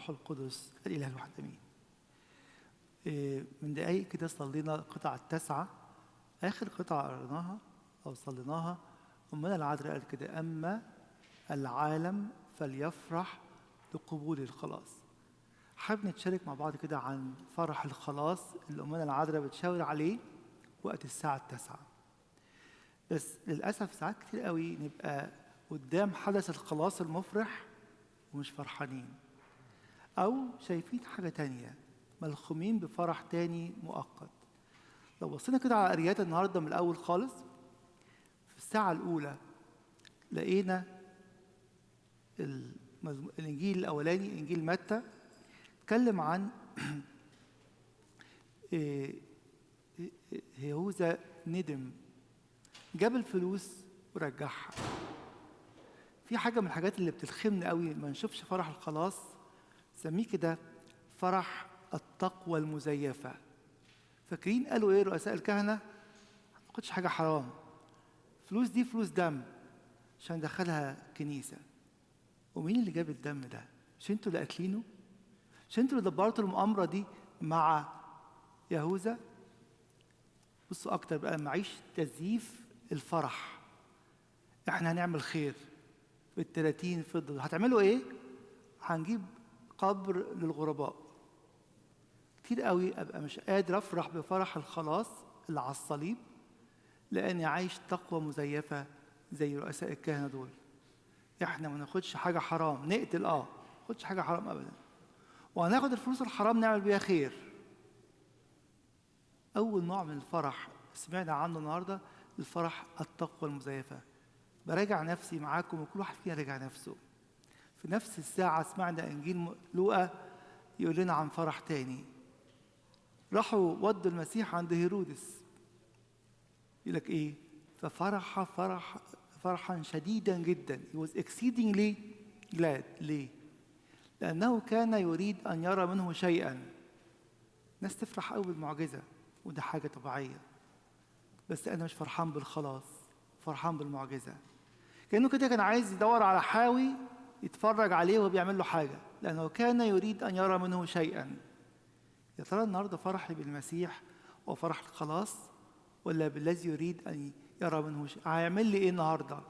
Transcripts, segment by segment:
والروح القدس الإله الواحد أمين. إيه، من دقايق كده صلينا القطعة التاسعة آخر قطعة قريناها أو صليناها. أمنا العذراء قالت كده أما العالم فليفرح بقبول الخلاص. حابب نتشارك مع بعض كده عن فرح الخلاص اللي أمنا العذراء بتشاور عليه وقت الساعة التاسعة. بس للأسف ساعات كتير قوي نبقى قدام حدث الخلاص المفرح ومش فرحانين. أو شايفين حاجة تانية ملخومين بفرح تاني مؤقت. لو بصينا كده على قريات النهاردة من الأول خالص في الساعة الأولى لقينا الإنجيل الأولاني إنجيل متى اتكلم عن إيه، إيه، يهوذا ندم جاب الفلوس ورجعها. في حاجة من الحاجات اللي بتلخمنا قوي ما نشوفش فرح الخلاص سميه كده فرح التقوى المزيفة فاكرين قالوا إيه رؤساء الكهنة ما تاخدش حاجة حرام فلوس دي فلوس دم عشان ندخلها كنيسة ومين اللي جاب الدم ده؟ مش أنتوا اللي قاتلينه؟ مش أنتوا اللي دبرتوا المؤامرة دي مع يهوذا؟ بصوا أكتر بقى معيش تزييف الفرح إحنا هنعمل خير بالتلاتين فضة هتعملوا إيه؟ هنجيب قبر للغرباء. كتير قوي أبقى مش قادر أفرح بفرح الخلاص اللي على الصليب لأني عايش تقوى مزيفة زي رؤساء الكهنة دول. إحنا ما ناخدش حاجة حرام نقتل آه ما ناخدش حاجة حرام ابدا. وهناخد الفلوس الحرام نعمل بيها خير. أول نوع من الفرح سمعنا عنه النهارده الفرح التقوى المزيفة. براجع نفسي معاكم وكل واحد فينا راجع نفسه. في نفس الساعة سمعنا إنجيل لوقا يقول لنا عن فرح تاني. راحوا ودوا المسيح عند هيرودس. يقول لك إيه؟ ففرح فرح فرحا شديدا جدا. He was exceedingly glad. ليه؟ لأنه كان يريد أن يرى منه شيئا. ناس تفرح قوي بالمعجزة وده حاجة طبيعية. بس أنا مش فرحان بالخلاص فرحان بالمعجزة. كأنه كده كان عايز يدور على حاوي يتفرج عليه وهو بيعمل له حاجة لأنه كان يريد أن يرى منه شيئا. يا ترى النهاردة فرحي بالمسيح وفرح الخلاص ولا بالذي يريد أن يرى منه شيء؟ هيعمل لي إيه النهاردة؟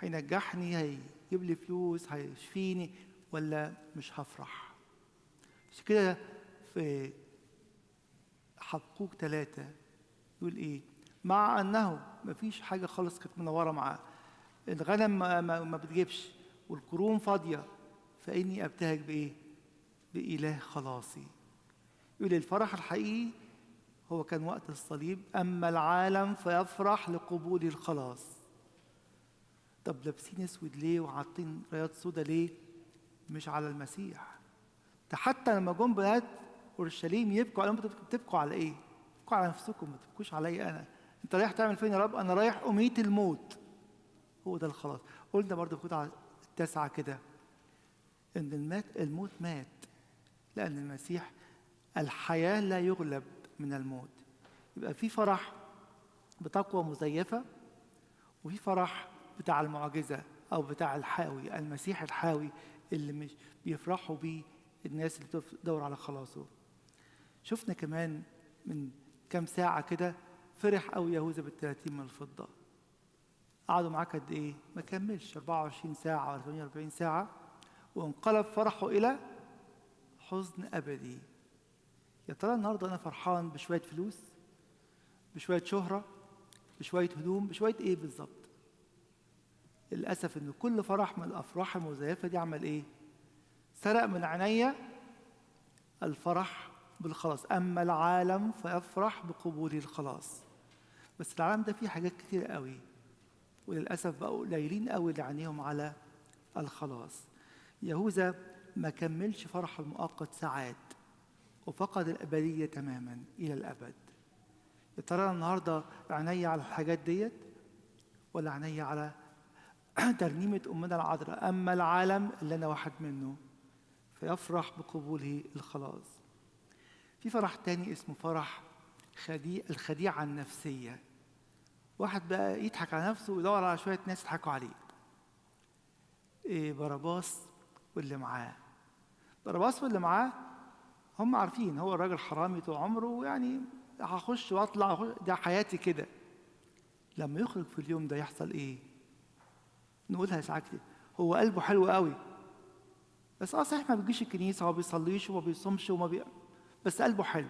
هينجحني؟ هيجيب لي فلوس؟ هيشفيني؟ ولا مش هفرح؟ مش كده في حبقوق ثلاثة يقول إيه؟ مع أنه مفيش حاجة خالص كانت منورة معاه. الغنم ما, ما, ما بتجيبش. والقرون فاضية فإني أبتهج بإيه؟ بإله خلاصي يقول الفرح الحقيقي هو كان وقت الصليب أما العالم فيفرح لقبول الخلاص طب لابسين أسود ليه وحاطين رايات سودا ليه؟ مش على المسيح ده حتى لما جم بنات أورشليم يبكوا على بتبكوا على إيه؟ بتبكوا على نفسكم ما تبكوش عليا أنا أنت رايح تعمل فين يا رب؟ أنا رايح أميت الموت هو ده الخلاص قلنا برضو في التاسعه كده. إن المات الموت مات لأن المسيح الحياة لا يغلب من الموت. يبقى في فرح بتقوى مزيفة وفي فرح بتاع المعجزة أو بتاع الحاوي المسيح الحاوي اللي مش بيفرحوا بيه الناس اللي بتدور على خلاصه. شفنا كمان من كام ساعة كده فرح قوي يهوذا بالثلاثين من الفضة. قعدوا معاه قد إيه؟ ما كملش 24 ساعة ولا 48 ساعة وانقلب فرحه إلى حزن أبدي يا ترى النهارده أنا فرحان بشوية فلوس؟ بشوية شهرة؟ بشوية هدوم؟ بشوية إيه بالظبط؟ للأسف إن كل فرح من الأفراح المزيفة دي عمل إيه؟ سرق من عينيا الفرح بالخلاص أما العالم فيفرح بقبول الخلاص بس العالم ده فيه حاجات كتير قوي وللأسف بقوا قليلين قوي اللي عينيهم على الخلاص. يهوذا ما كملش فرح المؤقت ساعات وفقد الأبدية تماما إلى الأبد. يا ترى النهارده عيني على الحاجات ديت ولا عيني على ترنيمة أمنا العذراء؟ أما العالم اللي أنا واحد منه فيفرح بقبوله الخلاص. في فرح تاني اسمه فرح خديع الخديعة النفسية. واحد بقى يضحك على نفسه ويدور على شوية ناس يضحكوا عليه. إيه باراباس واللي معاه؟ باراباس واللي معاه هم عارفين هو الراجل حرامي طول عمره ويعني هخش واطلع ده حياتي كده. لما يخرج في اليوم ده يحصل إيه؟ نقولها ساعات هو قلبه حلو قوي. بس آه صحيح ما بيجيش الكنيسة وما بيصليش وما بيصومش وما بي... بس قلبه حلو.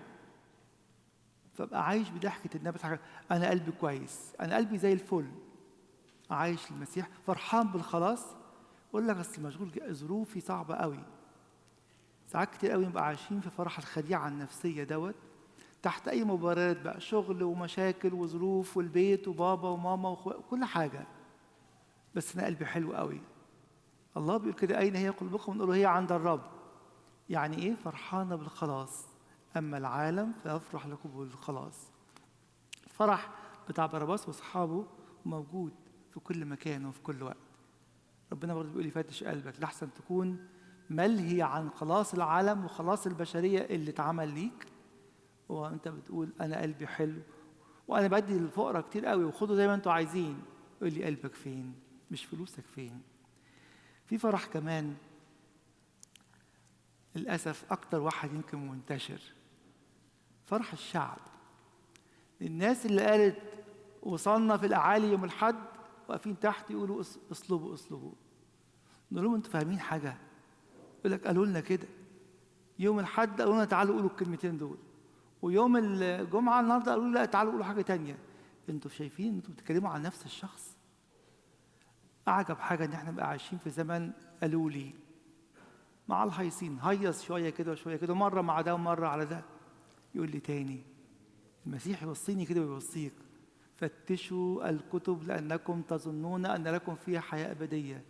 فابقى عايش بضحكة النبي وسلم، أنا قلبي كويس. أنا قلبي زي الفل. عايش المسيح. فرحان بالخلاص. يقول لك أصل مشغول ظروفي صعبة قوي. ساعات كتير قوي نبقى عايشين في فرح الخديعة النفسية دوت. تحت أي مبررات بقى شغل ومشاكل وظروف والبيت وبابا وماما وكل حاجة. بس أنا قلبي حلو قوي. الله بيقول كده أين هي قلوبكم؟ نقول هي عند الرب. يعني إيه؟ فرحانة بالخلاص. أما العالم فيفرح لكم بالخلاص الفرح بتاع باراباس وأصحابه موجود في كل مكان وفي كل وقت. ربنا برضه بيقول يفتش قلبك لحسن تكون ملهي عن خلاص العالم وخلاص البشرية اللي اتعمل ليك. وأنت بتقول أنا قلبي حلو وأنا بدي للفقراء كتير قوي وخدوا زي ما أنتوا عايزين. يقول لي قلبك فين؟ مش فلوسك فين؟ في فرح كمان. للأسف أكتر واحد يمكن منتشر. فرح الشعب. الناس اللي قالت وصلنا في الأعالي يوم الحد واقفين تحت يقولوا اصلبوا اصلبوا. نقول لهم أنتوا فاهمين حاجة؟ يقول لك قالوا لنا كده. يوم الحد قالوا لنا تعالوا قولوا الكلمتين دول. ويوم الجمعة النهارده قالوا لا تعالوا قولوا حاجة تانية. أنتوا شايفين أنتوا بتتكلموا عن نفس الشخص؟ أعجب حاجة إن إحنا بقى عايشين في زمن قالوا لي. مع الهيصين هيص شوية كده وشوية كده مره مع ده ومرة على ده. يقول لي تاني المسيح يوصيني كده ويوصيك فتشوا الكتب لأنكم تظنون أن لكم فيها حياة أبدية.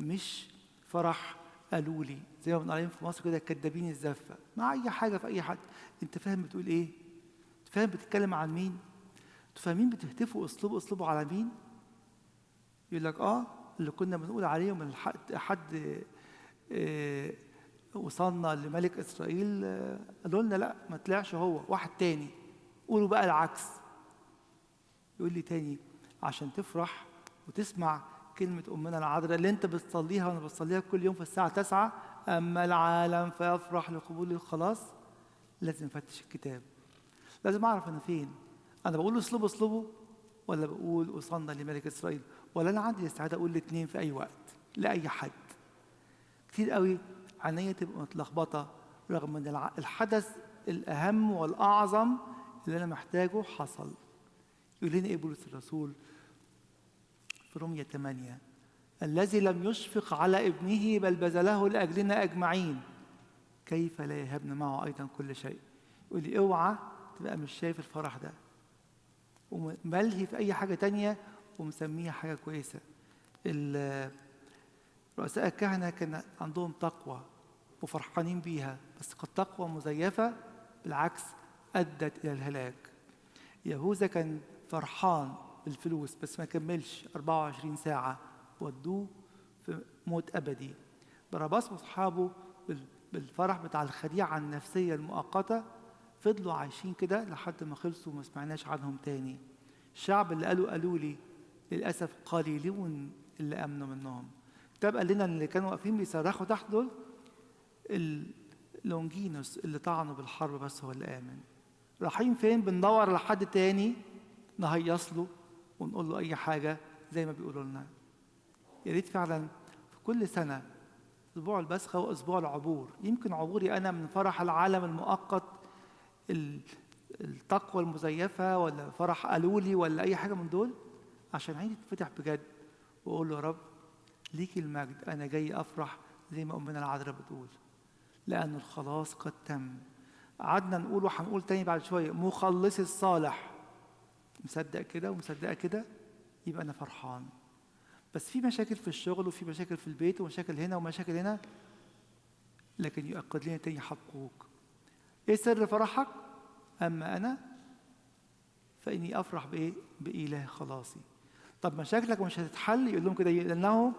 مش فرح قالوا لي زي ما بنقول في مصر كده كدابين الزفة. مع أي حاجة في أي حد. أنت فاهم بتقول أنت فاهم بتتكلم عن مين؟ أنتوا فاهمين بتهتفوا أسلوب اسلوبه على مين؟ يقول لك آه اللي كنا بنقول عليهم حد آه، وصلنا لملك إسرائيل آه، قالوا لنا لا ما طلعش هو واحد تاني. قولوا بقى العكس. يقول لي تاني عشان تفرح وتسمع كلمة أمنا العذراء اللي أنت بتصليها وأنا بصليها كل يوم في الساعة تسعة أما العالم فيفرح لقبول الخلاص لازم أفتش الكتاب. لازم أعرف أنا فين. أنا بقول أسلوب أسلوبه ولا بقول وصلنا لملك إسرائيل؟ ولا أنا عندي استعداد أقول الاثنين في أي وقت لأي حد. كتير قوي عينيا تبقى متلخبطة رغم أن الحدث الأهم والأعظم اللي أنا محتاجه حصل. يقول لنا إيه بولس الرسول في رومية 8 الذي لم يشفق على ابنه بل بذله لأجلنا أجمعين. كيف لا يهبنا معه أيضا كل شيء؟ يقول لي أوعى تبقى مش شايف الفرح ده. وملهي في أي حاجة تانية ومسميها حاجة كويسة. رؤساء الكهنة كان عندهم تقوى. وفرحانين بيها بس قد تقوى مزيفة بالعكس أدت إلى الهلاك. يهوذا كان فرحان بالفلوس بس ما كملش 24 ساعة ودوه في موت أبدي. باراباس وأصحابه بال- بالفرح بتاع الخديعة النفسية المؤقتة فضلوا عايشين كده لحد ما خلصوا وما سمعناش عنهم تاني. الشعب اللي قالوا قالوا لي للأسف قليلون اللي آمنوا منهم. الكتاب قال لنا إن اللي كانوا واقفين بيصرخوا تحت دول اللونجينوس اللي طعنوا بالحرب بس هو اللي آمن. رايحين فين؟ بندور على حد تاني نهيص له ونقول له أي حاجة زي ما بيقولوا لنا. يا ريت فعلا في كل سنة أسبوع البسخة وأسبوع العبور. يمكن عبوري أنا من فرح العالم المؤقت ال- التقوى المزيفة ولا فرح قالولي ولا أي حاجة من دول عشان عيني تتفتح بجد وأقول له يا رب ليك المجد أنا جاي أفرح زي ما أمنا العذراء بتقول. لأن الخلاص قد تم. قعدنا نقول وهنقول تاني بعد شوية مخلص الصالح. مصدق كده ومصدقة كده؟ يبقى أنا فرحان. بس في مشاكل في الشغل وفي مشاكل في البيت ومشاكل هنا ومشاكل هنا لكن يؤكد لنا تاني حقوق. إيه سر فرحك؟ أما أنا فإني أفرح بإيه؟ بإله خلاصي. طب مشاكلك مش هتتحل يقول لهم كده لأنه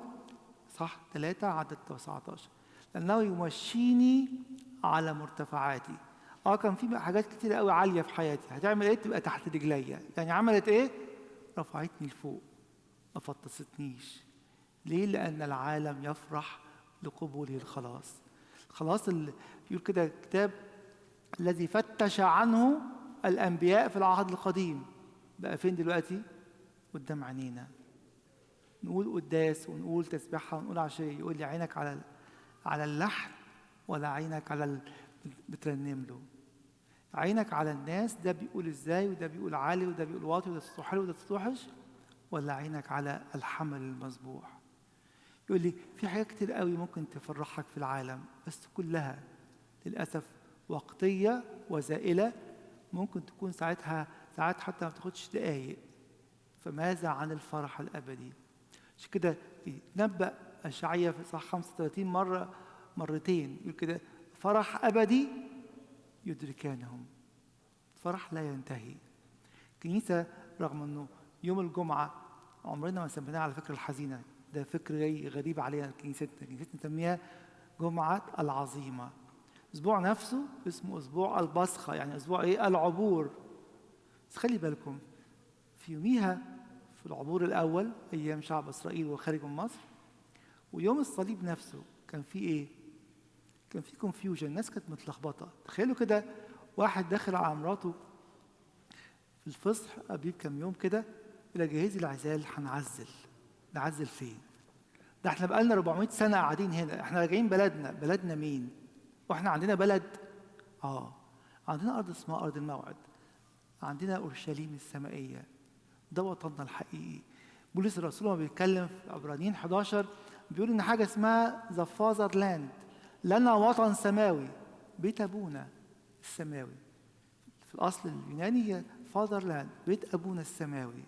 صح ثلاثة عدد 19 لأنه يمشيني على مرتفعاتي. آه كان في حاجات كتير قوي عالية في حياتي. هتعمل إيه؟ تبقى تحت رجليا يعني عملت إيه؟ رفعتني لفوق. ما فطستنيش. ليه؟ لأن العالم يفرح لقبوله الخلاص. خلاص اللي يقول كده الكتاب الذي فتش عنه الأنبياء في العهد القديم. بقى فين دلوقتي؟ قدام عينينا. نقول قداس ونقول تسبيحة ونقول عشية. يقول لي عينك على على اللحن ولا عينك على. بترنم له. عينك على الناس ده بيقول إزاي وده بيقول عالي وده بيقول واطي وده صوته حلو وده صوته وحش ولا عينك على الحمل المذبوح يقول لي في حاجات كتير قوي ممكن تفرحك في العالم بس كلها للأسف وقتية وزائلة ممكن تكون ساعتها ساعات حتى ما تاخدش دقايق. فماذا عن الفرح الأبدي؟ عشان كده يتنبأ أشعية في صح 35 مرة مرتين. يقول كده فرح أبدي يدركانهم. فرح لا ينتهي. الكنيسة رغم أنه يوم الجمعة عمرنا ما سميناها على فكرة الحزينة. ده فكر غريب علينا كنيستنا. كنيستنا نسميها جمعة العظيمة. الأسبوع نفسه اسمه أسبوع البصخة يعني أسبوع إيه؟ العبور. بس خلي بالكم في يوميها في العبور الأول أيام شعب إسرائيل وخارج من مصر ويوم الصليب نفسه كان في إيه؟ كان في كونفيوجن الناس كانت متلخبطة. تخيلوا كده واحد داخل على مراته في الفصح قبل كام يوم كده إلى جهازي العزال هنعزل. نعزل فين؟ ده إحنا بقالنا 400 سنة قاعدين هنا. إحنا راجعين بلدنا. بلدنا مين؟ وإحنا عندنا بلد؟ آه. عندنا أرض اسمها أرض الموعد. عندنا أورشليم السمائية. ده وطننا الحقيقي. بولس الرسول لما بيتكلم في عبرانيين 11 بيقول إن حاجة اسمها ذا فازر لاند لنا وطن سماوي. بيت أبونا السماوي. في الأصل اليوناني هي فازر لاند بيت أبونا السماوي.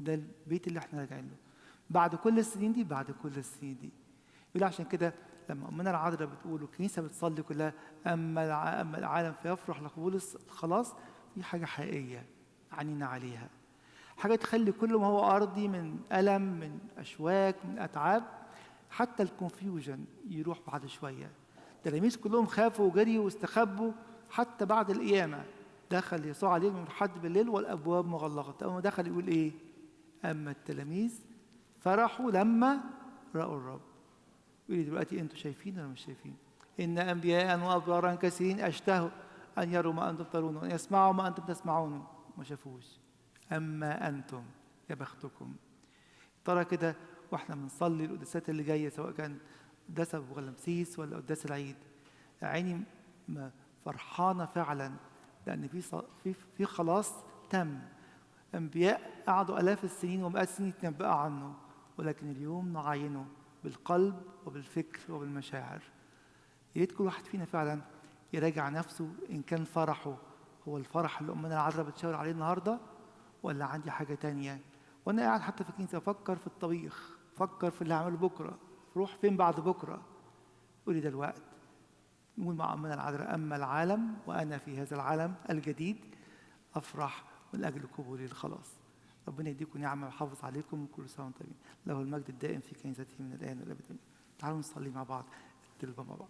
ده البيت اللي إحنا راجعين له. بعد كل السنين دي بعد كل السنين دي. يقول عشان كده لما أمنا العذراء بتقول والكنيسه بتصلي كلها أما أما العالم فيفرح لقبول الخلاص دي حاجة حقيقية عنينا عليها. حاجة تخلي كل ما هو أرضي من ألم من أشواك من أتعاب حتى الكونفيوجن يروح بعد شوية. التلاميذ كلهم خافوا وجريوا واستخبوا حتى بعد القيامة. دخل يسوع عليهم من حد بالليل والأبواب مغلقة. أول ما دخل يقول إيه؟ أما التلاميذ فرحوا لما رأوا الرب. يقول دلوقتي أنتوا شايفين ولا مش شايفين؟ إن أنبياء وأبرارا كثيرين أشتهوا أن يروا ما أنتم ترون وأن يسمعوا ما أنتم تسمعون. ما شافوش. أما أنتم يا بختكم. ترى كده وإحنا بنصلي القداسات اللي جاية سواء كان قداس أبو غلمسيس ولا قداس العيد. عيني فرحانة فعلا لأن في في في خلاص تم. أنبياء قعدوا آلاف السنين ومئات السنين يتنبأوا عنه ولكن اليوم نعاينه بالقلب وبالفكر وبالمشاعر. يا ريت كل واحد فينا فعلا يراجع نفسه إن كان فرحه هو الفرح اللي أمنا العذراء بتشاور عليه النهارده ولا عندي حاجة تانية؟ وأنا قاعد حتى في الكنيسة أفكر في الطبيخ. فكر في اللي هعمله بكرة روح فين بعد بكرة؟ قولي ده الوقت. نقول مع أمنا العذراء أما العالم وأنا في هذا العالم الجديد أفرح من أجل قبولي الخلاص ربنا يديكم نعمة ويحافظ عليكم كل سنة وأنتم طيبين له المجد الدائم في كنيسته من الآن والأبد. تعالوا نصلي مع بعض التلبة مع بعض.